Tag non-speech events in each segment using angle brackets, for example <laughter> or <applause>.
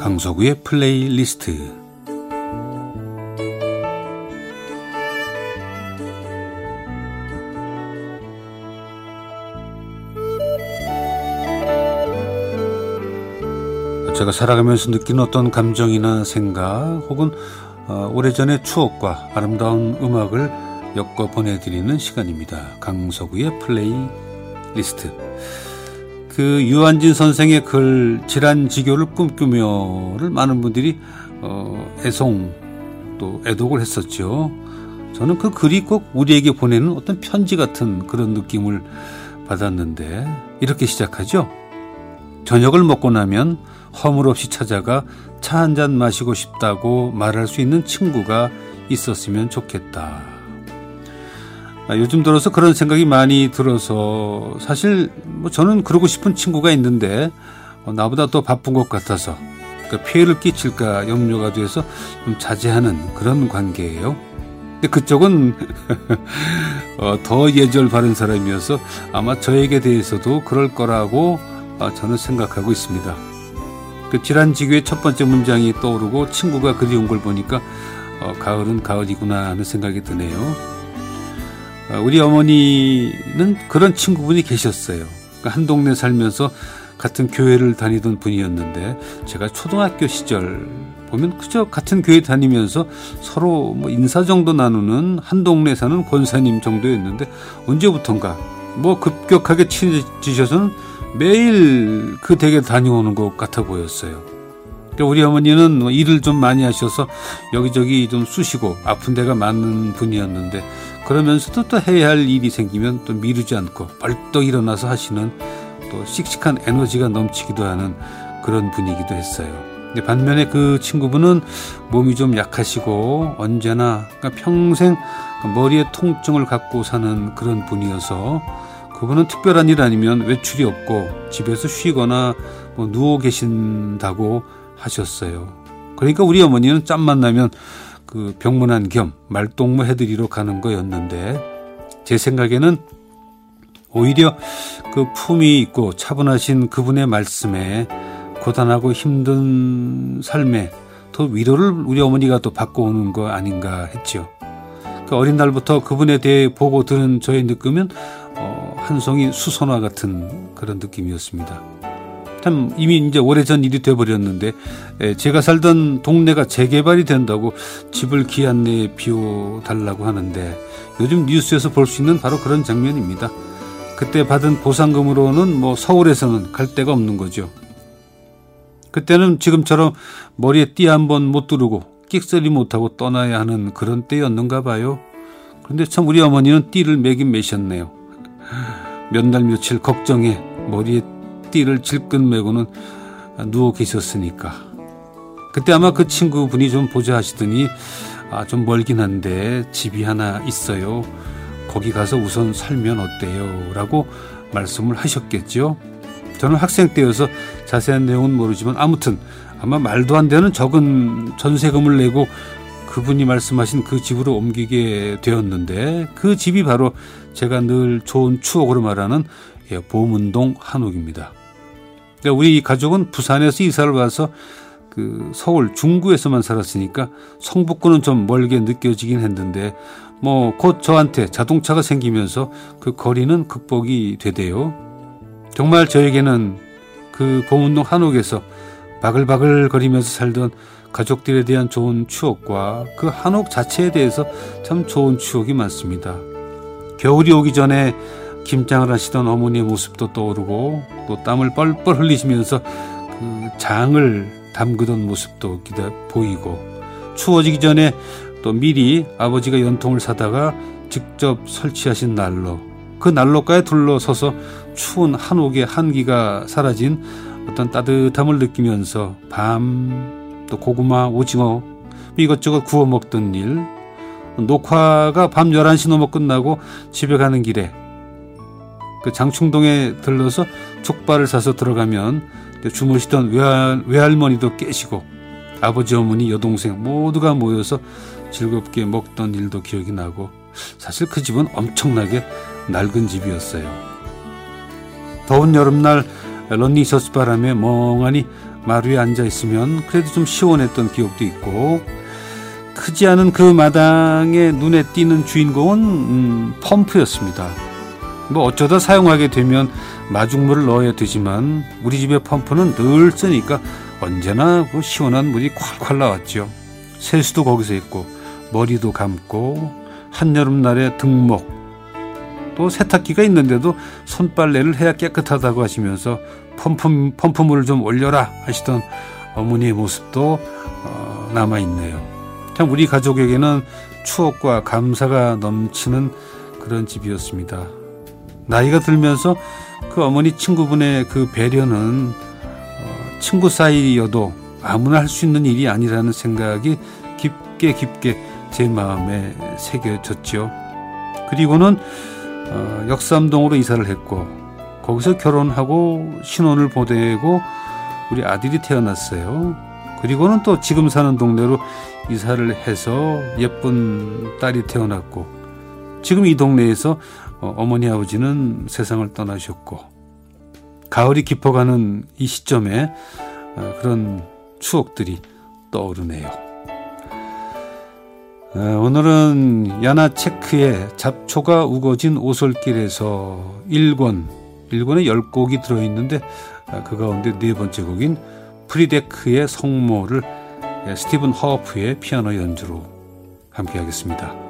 강석우의 플레이리스트 제가 살아가면서 느끼는 어떤 감정이나 생각 혹은 어, 오래전의 추억과 아름다운 음악을 엮어 보내드리는 시간입니다. 강석우의 플레이리스트 그 유한진 선생의 글 질환 지교를 꿈꾸며를 많은 분들이 어, 애송 또 애독을 했었죠. 저는 그 글이 꼭 우리에게 보내는 어떤 편지 같은 그런 느낌을 받았는데 이렇게 시작하죠. 저녁을 먹고 나면 허물 없이 찾아가 차 한 잔 마시고 싶다고 말할 수 있는 친구가 있었으면 좋겠다. 아, 요즘 들어서 그런 생각이 많이 들어서 사실 뭐 저는 그러고 싶은 친구가 있는데 어, 나보다 더 바쁜 것 같아서 그러니까 피해를 끼칠까 염려가 돼서 좀 자제하는 그런 관계예요. 근데 그쪽은 <laughs> 어, 더 예절 바른 사람이어서 아마 저에게 대해서도 그럴 거라고 어, 저는 생각하고 있습니다. 그 질환지교의 첫 번째 문장이 떠오르고 친구가 그리운 걸 보니까 어, 가을은 가을이구나 하는 생각이 드네요. 어, 우리 어머니는 그런 친구분이 계셨어요. 그러니까 한 동네 살면서 같은 교회를 다니던 분이었는데 제가 초등학교 시절 보면 그저 같은 교회 다니면서 서로 뭐 인사 정도 나누는 한 동네 사는 권사님 정도였는데 언제부턴가 뭐 급격하게 친해지셔서는 매일 그 댁에 다녀오는 것 같아 보였어요. 그러니까 우리 어머니는 뭐 일을 좀 많이 하셔서 여기저기 좀 쑤시고 아픈 데가 많은 분이었는데 그러면서도 또 해야 할 일이 생기면 또 미루지 않고 벌떡 일어나서 하시는 또 씩씩한 에너지가 넘치기도 하는 그런 분이기도 했어요. 반면에 그 친구분은 몸이 좀 약하시고 언제나 그러니까 평생 머리에 통증을 갖고 사는 그런 분이어서 그분은 특별한 일 아니면 외출이 없고 집에서 쉬거나 뭐 누워 계신다고 하셨어요. 그러니까 우리 어머니는 짬만 나면 그 병문안 겸 말동무 해드리러 가는 거였는데 제 생각에는 오히려 그 품이 있고 차분하신 그분의 말씀에 고단하고 힘든 삶에 더 위로를 우리 어머니가 또 받고 오는 거 아닌가 했죠. 그 어린 날부터 그분에 대해 보고 들은 저의 느낌은 어, 한 송이 수선화 같은 그런 느낌이었습니다. 참 이미 이제 오래전 일이 돼버렸는데 에, 제가 살던 동네가 재개발이 된다고 집을 기한 내에 비워달라고 하는데 요즘 뉴스에서 볼 수 있는 바로 그런 장면입니다. 그때 받은 보상금으로는 뭐 서울에서는 갈 데가 없는 거죠. 그때는 지금처럼 머리에 띠 한 번 못 두르고 끽소리 못하고 떠나야 하는 그런 때였는가 봐요. 그런데 참 우리 어머니는 띠를 매긴 매셨네요. 몇 날 며칠 걱정해 머리에 띠를 질끈 매고는 누워 계셨으니까. 그때 아마 그 친구분이 좀 보자 하시더니 아, 좀 멀긴 한데 집이 하나 있어요. 거기 가서 우선 살면 어때요? 라고 말씀을 하셨겠죠. 저는 학생 때여서 자세한 내용은 모르지만 아무튼 아마 말도 안 되는 적은 전세금을 내고 그분이 말씀하신 그 집으로 옮기게 되었는데 그 집이 바로 제가 늘 좋은 추억으로 말하는 예, 보문동 한옥입니다. 그러니까 우리 가족은 부산에서 이사를 와서 그 서울 중구에서만 살았으니까 성북구는 좀 멀게 느껴지긴 했는데 뭐 곧 저한테 자동차가 생기면서 그 거리는 극복이 되대요. 정말 저에게는 그 보문동 한옥에서 바글바글 거리면서 살던 가족들에 대한 좋은 추억과 그 한옥 자체에 대해서 참 좋은 추억이 많습니다. 겨울이 오기 전에 김장을 하시던 어머니의 모습도 떠오르고 또 땀을 뻘뻘 흘리시면서 그 장을 담그던 모습도 기다 보이고 추워지기 전에 또 미리 아버지가 연통을 사다가 직접 설치하신 난로 그 난로가에 둘러서서 추운 한옥의 한기가 사라진 어떤 따뜻함을 느끼면서 밤 또 고구마 오징어 이것저것 구워 먹던 일. 녹화가 밤 11시 넘어 끝나고 집에 가는 길에 그 장충동에 들러서 족발을 사서 들어가면 주무시던 외할, 외할머니도 깨시고 아버지 어머니 여동생 모두가 모여서 즐겁게 먹던 일도 기억이 나고 사실 그 집은 엄청나게 낡은 집이었어요. 더운 여름날 런닝 셔츠 바람에 멍하니 마루에 앉아 있으면 그래도 좀 시원했던 기억도 있고 크지 않은 그 마당에 눈에 띄는 주인공은 음, 펌프였습니다. 뭐 어쩌다 사용하게 되면 마중물을 넣어야 되지만 우리 집의 펌프는 늘 쓰니까 언제나 그 시원한 물이 콸콸 나왔죠. 세수도 거기서 했고 머리도 감고 한여름날에 등목 또 세탁기가 있는데도 손빨래를 해야 깨끗하다고 하시면서 펌프, 펌프물을 좀 올려라 하시던 어머니의 모습도 어, 남아있네요. 참 우리 가족에게는 추억과 감사가 넘치는 그런 집이었습니다. 나이가 들면서 그 어머니 친구분의 그 배려는 어, 친구 사이여도 아무나 할 수 있는 일이 아니라는 생각이 깊게 깊게 제 마음에 새겨졌죠. 그리고는 어, 역삼동으로 이사를 했고 거기서 결혼하고 신혼을 보내고 우리 아들이 태어났어요. 그리고는 또 지금 사는 동네로 이사를 해서 예쁜 딸이 태어났고 지금 이 동네에서 어, 어머니 아버지는 세상을 떠나셨고 가을이 깊어가는 이 시점에 어, 그런 추억들이 떠오르네요. 오늘은 야나체크의 잡초가 우거진 오솔길에서 1권, 1권에 10곡이 들어있는데 아, 그 가운데 네 번째 곡인 프리데크의 성모를 스티븐 허프의 피아노 연주로 함께 하겠습니다.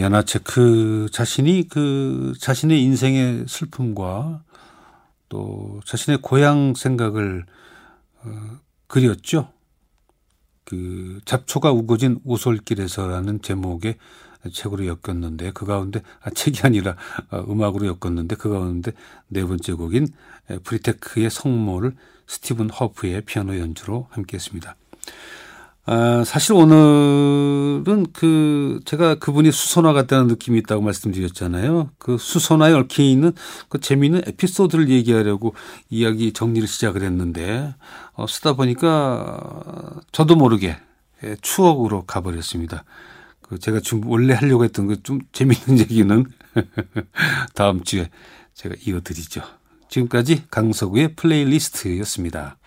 야나체크 자신이 그 자신의 인생의 슬픔과 또 자신의 고향 생각을 어, 그렸죠. 그 잡초가 우거진 오솔길에서라는 제목의 책으로 엮였는데 그 가운데 아 책이 아니라 어, 음악으로 엮었는데 그 가운데 네 번째 곡인 브리테크의 성모를 스티븐 허프의 피아노 연주로 함께했습니다. 아, 사실 오늘은 그 제가 그분이 수선화 같다는 느낌이 있다고 말씀드렸잖아요. 그 수선화에 얽혀 있는 그 재미있는 에피소드를 얘기하려고 이야기 정리를 시작을 했는데 어, 쓰다 보니까 저도 모르게 예, 추억으로 가버렸습니다. 그 제가 지금 원래 하려고 했던 그 좀 재미있는 <laughs> 얘기는 다음 주에 제가 이어드리죠. 지금까지 강서구의 플레이리스트였습니다.